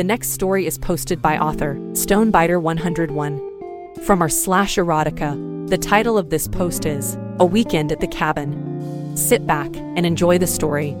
The next story is posted by author Stonebiter101 from our slash erotica. The title of this post is A Weekend at the Cabin. Sit back and enjoy the story.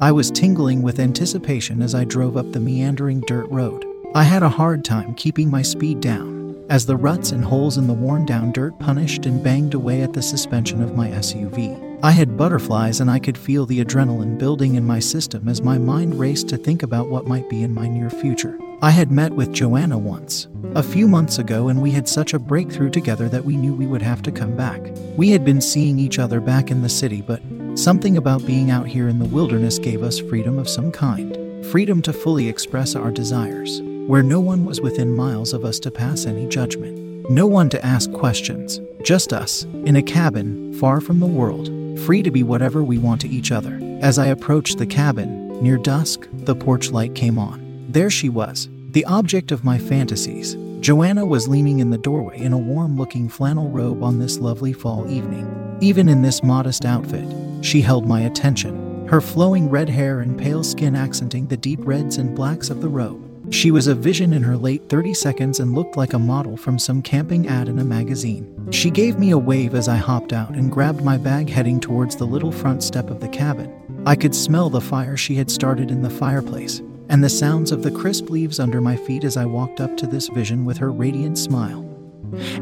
I was tingling with anticipation as I drove up the meandering dirt road. I had a hard time keeping my speed down, as the ruts and holes in the worn down dirt punished and banged away at the suspension of my SUV. I had butterflies and I could feel the adrenaline building in my system as my mind raced to think about what might be in my near future. I had met with Joanna once, a few months ago, and we had such a breakthrough together that we knew we would have to come back. We had been seeing each other back in the city, but something about being out here in the wilderness gave us freedom of some kind freedom to fully express our desires, where no one was within miles of us to pass any judgment. No one to ask questions, just us, in a cabin, far from the world, free to be whatever we want to each other. As I approached the cabin, near dusk, the porch light came on. There she was, the object of my fantasies. Joanna was leaning in the doorway in a warm looking flannel robe on this lovely fall evening. Even in this modest outfit, she held my attention, her flowing red hair and pale skin accenting the deep reds and blacks of the robe. She was a vision in her late 30 seconds and looked like a model from some camping ad in a magazine. She gave me a wave as I hopped out and grabbed my bag heading towards the little front step of the cabin. I could smell the fire she had started in the fireplace and the sounds of the crisp leaves under my feet as I walked up to this vision with her radiant smile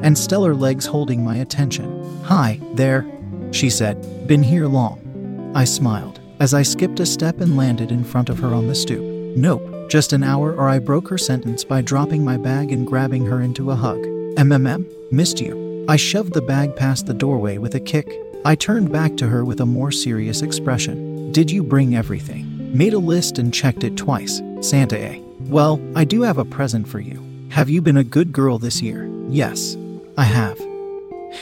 and stellar legs holding my attention. Hi, there, she said. Been here long. I smiled as I skipped a step and landed in front of her on the stoop. Nope. Just an hour, or I broke her sentence by dropping my bag and grabbing her into a hug. MMM, missed you. I shoved the bag past the doorway with a kick. I turned back to her with a more serious expression. Did you bring everything? Made a list and checked it twice. Santa A. Well, I do have a present for you. Have you been a good girl this year? Yes, I have.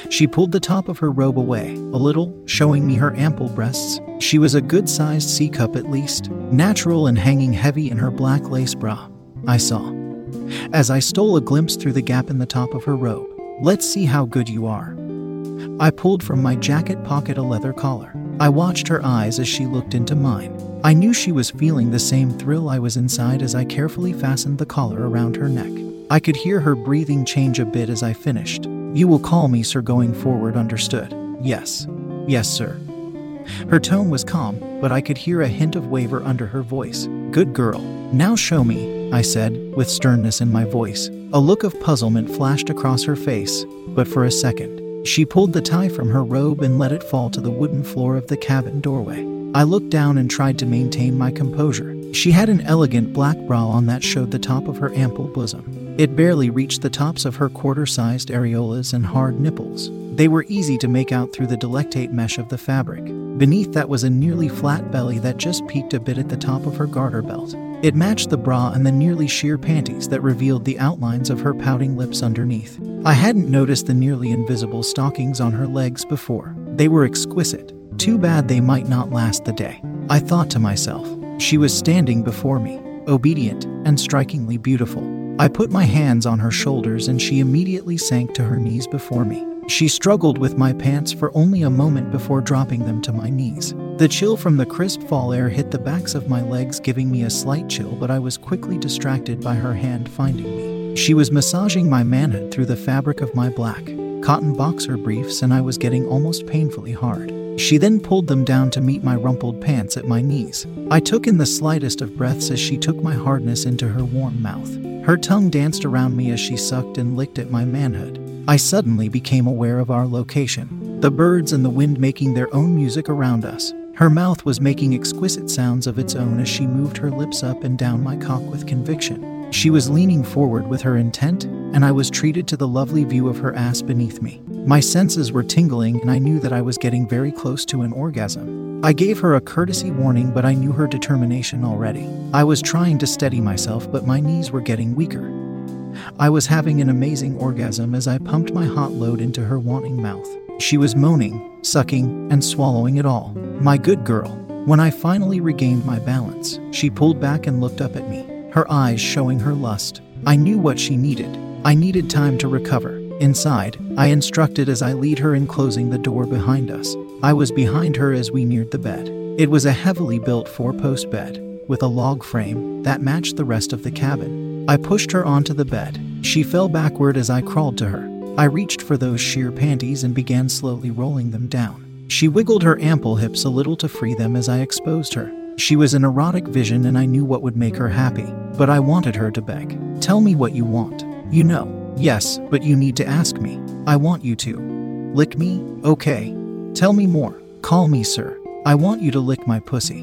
She pulled the top of her robe away, a little, showing me her ample breasts. She was a good sized C cup at least, natural and hanging heavy in her black lace bra. I saw. As I stole a glimpse through the gap in the top of her robe, let's see how good you are. I pulled from my jacket pocket a leather collar. I watched her eyes as she looked into mine. I knew she was feeling the same thrill I was inside as I carefully fastened the collar around her neck. I could hear her breathing change a bit as I finished. You will call me sir going forward, understood? Yes. Yes, sir. Her tone was calm, but I could hear a hint of waver under her voice. Good girl. Now show me, I said, with sternness in my voice. A look of puzzlement flashed across her face, but for a second, she pulled the tie from her robe and let it fall to the wooden floor of the cabin doorway. I looked down and tried to maintain my composure. She had an elegant black bra on that showed the top of her ample bosom. It barely reached the tops of her quarter sized areolas and hard nipples. They were easy to make out through the delectate mesh of the fabric. Beneath that was a nearly flat belly that just peaked a bit at the top of her garter belt. It matched the bra and the nearly sheer panties that revealed the outlines of her pouting lips underneath. I hadn't noticed the nearly invisible stockings on her legs before. They were exquisite. Too bad they might not last the day. I thought to myself. She was standing before me, obedient and strikingly beautiful. I put my hands on her shoulders and she immediately sank to her knees before me. She struggled with my pants for only a moment before dropping them to my knees. The chill from the crisp fall air hit the backs of my legs, giving me a slight chill, but I was quickly distracted by her hand finding me. She was massaging my manhood through the fabric of my black, cotton boxer briefs, and I was getting almost painfully hard. She then pulled them down to meet my rumpled pants at my knees. I took in the slightest of breaths as she took my hardness into her warm mouth. Her tongue danced around me as she sucked and licked at my manhood. I suddenly became aware of our location the birds and the wind making their own music around us. Her mouth was making exquisite sounds of its own as she moved her lips up and down my cock with conviction. She was leaning forward with her intent, and I was treated to the lovely view of her ass beneath me. My senses were tingling, and I knew that I was getting very close to an orgasm. I gave her a courtesy warning, but I knew her determination already. I was trying to steady myself, but my knees were getting weaker. I was having an amazing orgasm as I pumped my hot load into her wanting mouth. She was moaning, sucking, and swallowing it all. My good girl. When I finally regained my balance, she pulled back and looked up at me, her eyes showing her lust. I knew what she needed. I needed time to recover. Inside, I instructed as I lead her in closing the door behind us. I was behind her as we neared the bed. It was a heavily built four post bed, with a log frame that matched the rest of the cabin. I pushed her onto the bed. She fell backward as I crawled to her. I reached for those sheer panties and began slowly rolling them down. She wiggled her ample hips a little to free them as I exposed her. She was an erotic vision and I knew what would make her happy, but I wanted her to beg. Tell me what you want. You know. Yes, but you need to ask me. I want you to. Lick me? Okay. Tell me more. Call me sir. I want you to lick my pussy.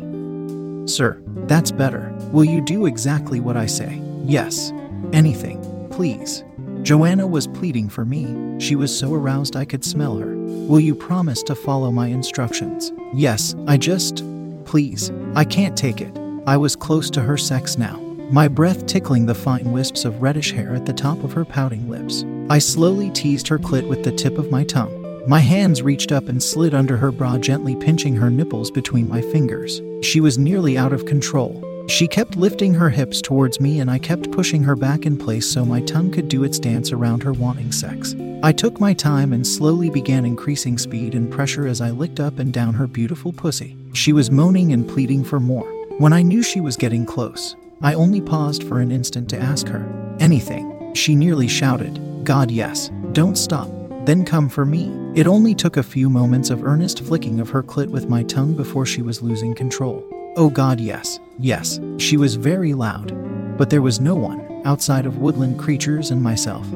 Sir, that's better. Will you do exactly what I say? Yes. Anything. Please. Joanna was pleading for me. She was so aroused I could smell her. Will you promise to follow my instructions? Yes, I just. Please. I can't take it. I was close to her sex now, my breath tickling the fine wisps of reddish hair at the top of her pouting lips. I slowly teased her clit with the tip of my tongue. My hands reached up and slid under her bra, gently pinching her nipples between my fingers. She was nearly out of control. She kept lifting her hips towards me, and I kept pushing her back in place so my tongue could do its dance around her wanting sex. I took my time and slowly began increasing speed and pressure as I licked up and down her beautiful pussy. She was moaning and pleading for more. When I knew she was getting close, I only paused for an instant to ask her, Anything? She nearly shouted, God, yes. Don't stop. Then come for me. It only took a few moments of earnest flicking of her clit with my tongue before she was losing control. Oh God, yes, yes. She was very loud. But there was no one, outside of woodland creatures and myself,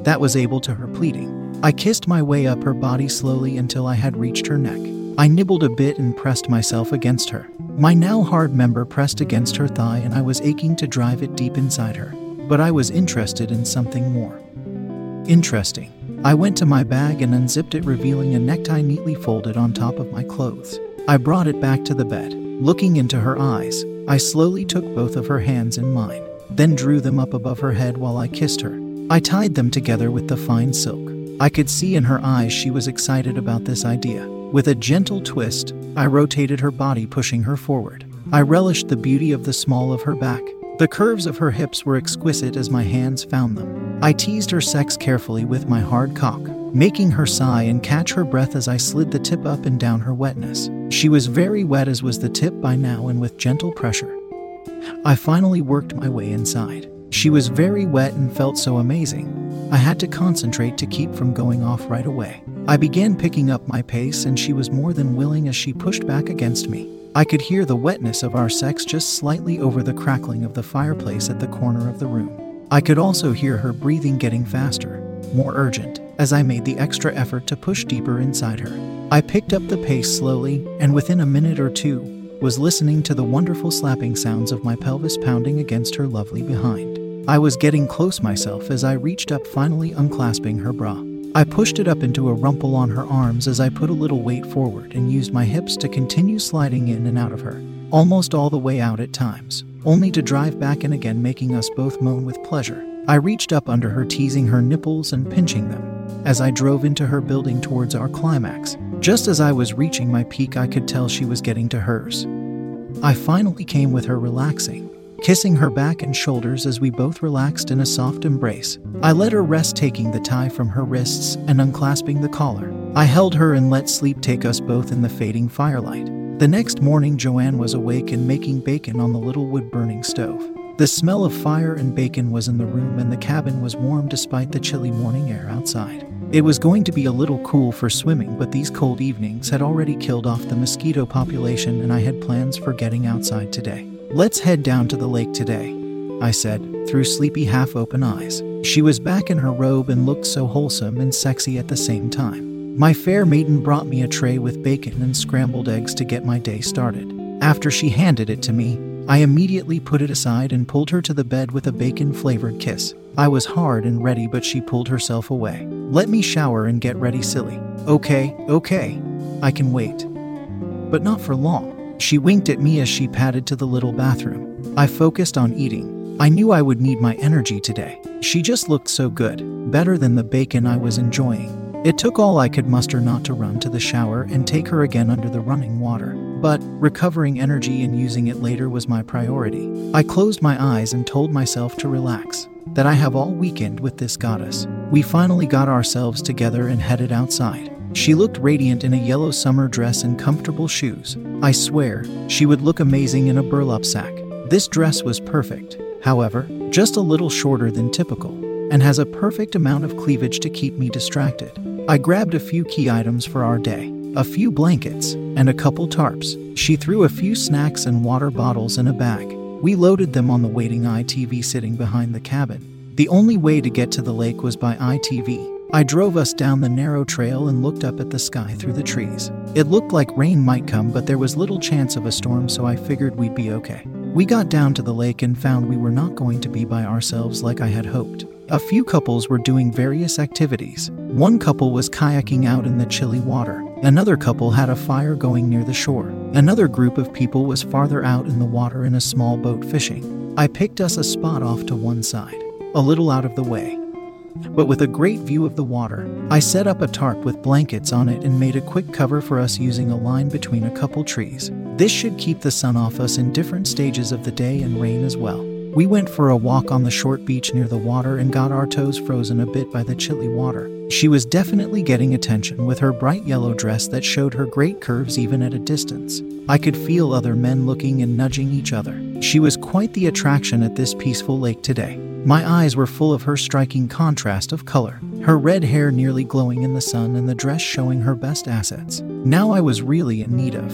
that was able to her pleading. I kissed my way up her body slowly until I had reached her neck. I nibbled a bit and pressed myself against her. My now hard member pressed against her thigh, and I was aching to drive it deep inside her. But I was interested in something more. Interesting. I went to my bag and unzipped it, revealing a necktie neatly folded on top of my clothes. I brought it back to the bed. Looking into her eyes, I slowly took both of her hands in mine, then drew them up above her head while I kissed her. I tied them together with the fine silk. I could see in her eyes she was excited about this idea. With a gentle twist, I rotated her body, pushing her forward. I relished the beauty of the small of her back. The curves of her hips were exquisite as my hands found them. I teased her sex carefully with my hard cock, making her sigh and catch her breath as I slid the tip up and down her wetness. She was very wet, as was the tip by now, and with gentle pressure, I finally worked my way inside. She was very wet and felt so amazing. I had to concentrate to keep from going off right away. I began picking up my pace, and she was more than willing as she pushed back against me. I could hear the wetness of our sex just slightly over the crackling of the fireplace at the corner of the room. I could also hear her breathing getting faster, more urgent, as I made the extra effort to push deeper inside her. I picked up the pace slowly, and within a minute or two, was listening to the wonderful slapping sounds of my pelvis pounding against her lovely behind. I was getting close myself as I reached up, finally unclasping her bra. I pushed it up into a rumple on her arms as I put a little weight forward and used my hips to continue sliding in and out of her, almost all the way out at times, only to drive back in again, making us both moan with pleasure. I reached up under her, teasing her nipples and pinching them, as I drove into her building towards our climax. Just as I was reaching my peak, I could tell she was getting to hers. I finally came with her, relaxing, kissing her back and shoulders as we both relaxed in a soft embrace. I let her rest, taking the tie from her wrists and unclasping the collar. I held her and let sleep take us both in the fading firelight. The next morning, Joanne was awake and making bacon on the little wood burning stove. The smell of fire and bacon was in the room, and the cabin was warm despite the chilly morning air outside. It was going to be a little cool for swimming, but these cold evenings had already killed off the mosquito population, and I had plans for getting outside today. Let's head down to the lake today, I said, through sleepy, half open eyes. She was back in her robe and looked so wholesome and sexy at the same time. My fair maiden brought me a tray with bacon and scrambled eggs to get my day started. After she handed it to me, I immediately put it aside and pulled her to the bed with a bacon flavored kiss. I was hard and ready, but she pulled herself away. Let me shower and get ready, silly. Okay, okay. I can wait. But not for long. She winked at me as she padded to the little bathroom. I focused on eating. I knew I would need my energy today. She just looked so good, better than the bacon I was enjoying. It took all I could muster not to run to the shower and take her again under the running water. But recovering energy and using it later was my priority. I closed my eyes and told myself to relax, that I have all weekend with this goddess. We finally got ourselves together and headed outside. She looked radiant in a yellow summer dress and comfortable shoes. I swear, she would look amazing in a burlap sack. This dress was perfect, however, just a little shorter than typical, and has a perfect amount of cleavage to keep me distracted. I grabbed a few key items for our day a few blankets, and a couple tarps. She threw a few snacks and water bottles in a bag. We loaded them on the waiting ATV sitting behind the cabin. The only way to get to the lake was by ATV. I drove us down the narrow trail and looked up at the sky through the trees. It looked like rain might come, but there was little chance of a storm, so I figured we'd be okay. We got down to the lake and found we were not going to be by ourselves like I had hoped. A few couples were doing various activities. One couple was kayaking out in the chilly water. Another couple had a fire going near the shore. Another group of people was farther out in the water in a small boat fishing. I picked us a spot off to one side, a little out of the way but with a great view of the water. I set up a tarp with blankets on it and made a quick cover for us using a line between a couple trees. This should keep the sun off us in different stages of the day and rain as well. We went for a walk on the short beach near the water and got our toes frozen a bit by the chilly water. She was definitely getting attention with her bright yellow dress that showed her great curves even at a distance. I could feel other men looking and nudging each other. She was quite the attraction at this peaceful lake today. My eyes were full of her striking contrast of color, her red hair nearly glowing in the sun and the dress showing her best assets. Now I was really in need of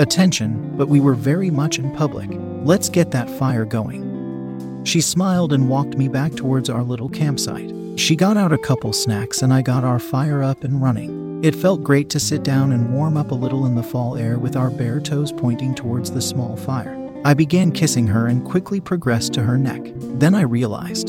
attention, but we were very much in public. Let's get that fire going. She smiled and walked me back towards our little campsite. She got out a couple snacks and I got our fire up and running. It felt great to sit down and warm up a little in the fall air with our bare toes pointing towards the small fire. I began kissing her and quickly progressed to her neck. Then I realized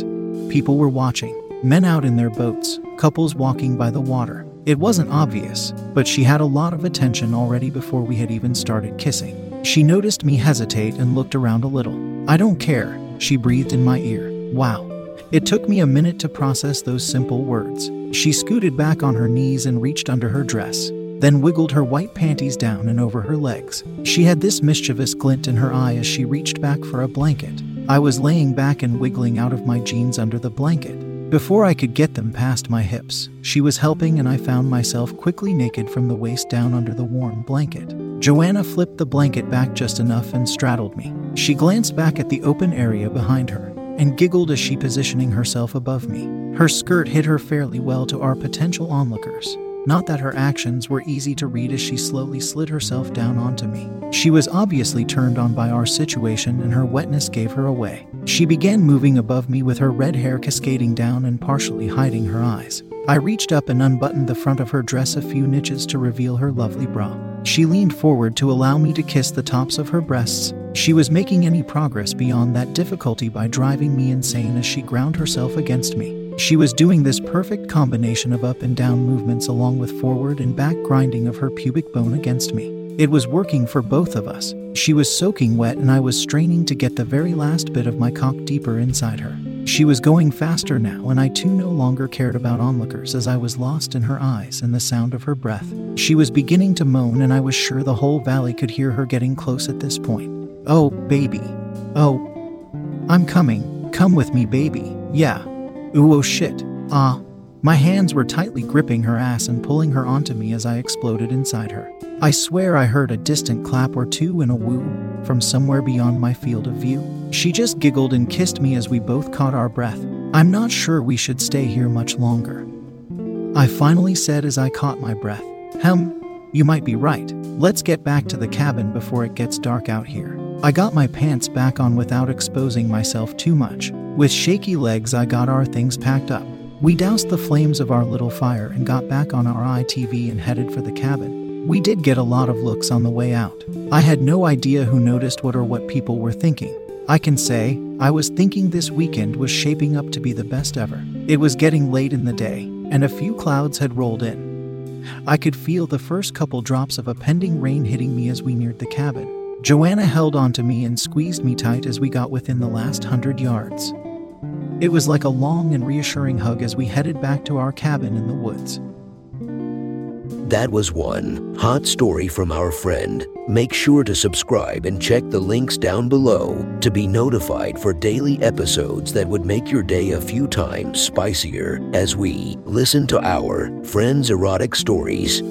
people were watching men out in their boats, couples walking by the water. It wasn't obvious, but she had a lot of attention already before we had even started kissing. She noticed me hesitate and looked around a little. I don't care, she breathed in my ear. Wow. It took me a minute to process those simple words. She scooted back on her knees and reached under her dress then wiggled her white panties down and over her legs. She had this mischievous glint in her eye as she reached back for a blanket. I was laying back and wiggling out of my jeans under the blanket. Before I could get them past my hips, she was helping, and I found myself quickly naked from the waist down under the warm blanket. Joanna flipped the blanket back just enough and straddled me. She glanced back at the open area behind her and giggled as she positioning herself above me. Her skirt hid her fairly well to our potential onlookers. Not that her actions were easy to read as she slowly slid herself down onto me. She was obviously turned on by our situation and her wetness gave her away. She began moving above me with her red hair cascading down and partially hiding her eyes. I reached up and unbuttoned the front of her dress a few niches to reveal her lovely bra. She leaned forward to allow me to kiss the tops of her breasts. She was making any progress beyond that difficulty by driving me insane as she ground herself against me. She was doing this perfect combination of up and down movements along with forward and back grinding of her pubic bone against me. It was working for both of us. She was soaking wet, and I was straining to get the very last bit of my cock deeper inside her. She was going faster now, and I too no longer cared about onlookers as I was lost in her eyes and the sound of her breath. She was beginning to moan, and I was sure the whole valley could hear her getting close at this point. Oh, baby. Oh, I'm coming. Come with me, baby. Yeah, Ooh, oh shit. Ah. My hands were tightly gripping her ass and pulling her onto me as I exploded inside her. I swear I heard a distant clap or two and a woo from somewhere beyond my field of view. She just giggled and kissed me as we both caught our breath. I'm not sure we should stay here much longer. I finally said as I caught my breath. Hem, you might be right. Let's get back to the cabin before it gets dark out here. I got my pants back on without exposing myself too much. With shaky legs, I got our things packed up. We doused the flames of our little fire and got back on our ATV and headed for the cabin. We did get a lot of looks on the way out. I had no idea who noticed what or what people were thinking. I can say, I was thinking this weekend was shaping up to be the best ever. It was getting late in the day, and a few clouds had rolled in. I could feel the first couple drops of a pending rain hitting me as we neared the cabin. Joanna held onto me and squeezed me tight as we got within the last hundred yards. It was like a long and reassuring hug as we headed back to our cabin in the woods. That was one hot story from our friend. Make sure to subscribe and check the links down below to be notified for daily episodes that would make your day a few times spicier as we listen to our friends' erotic stories.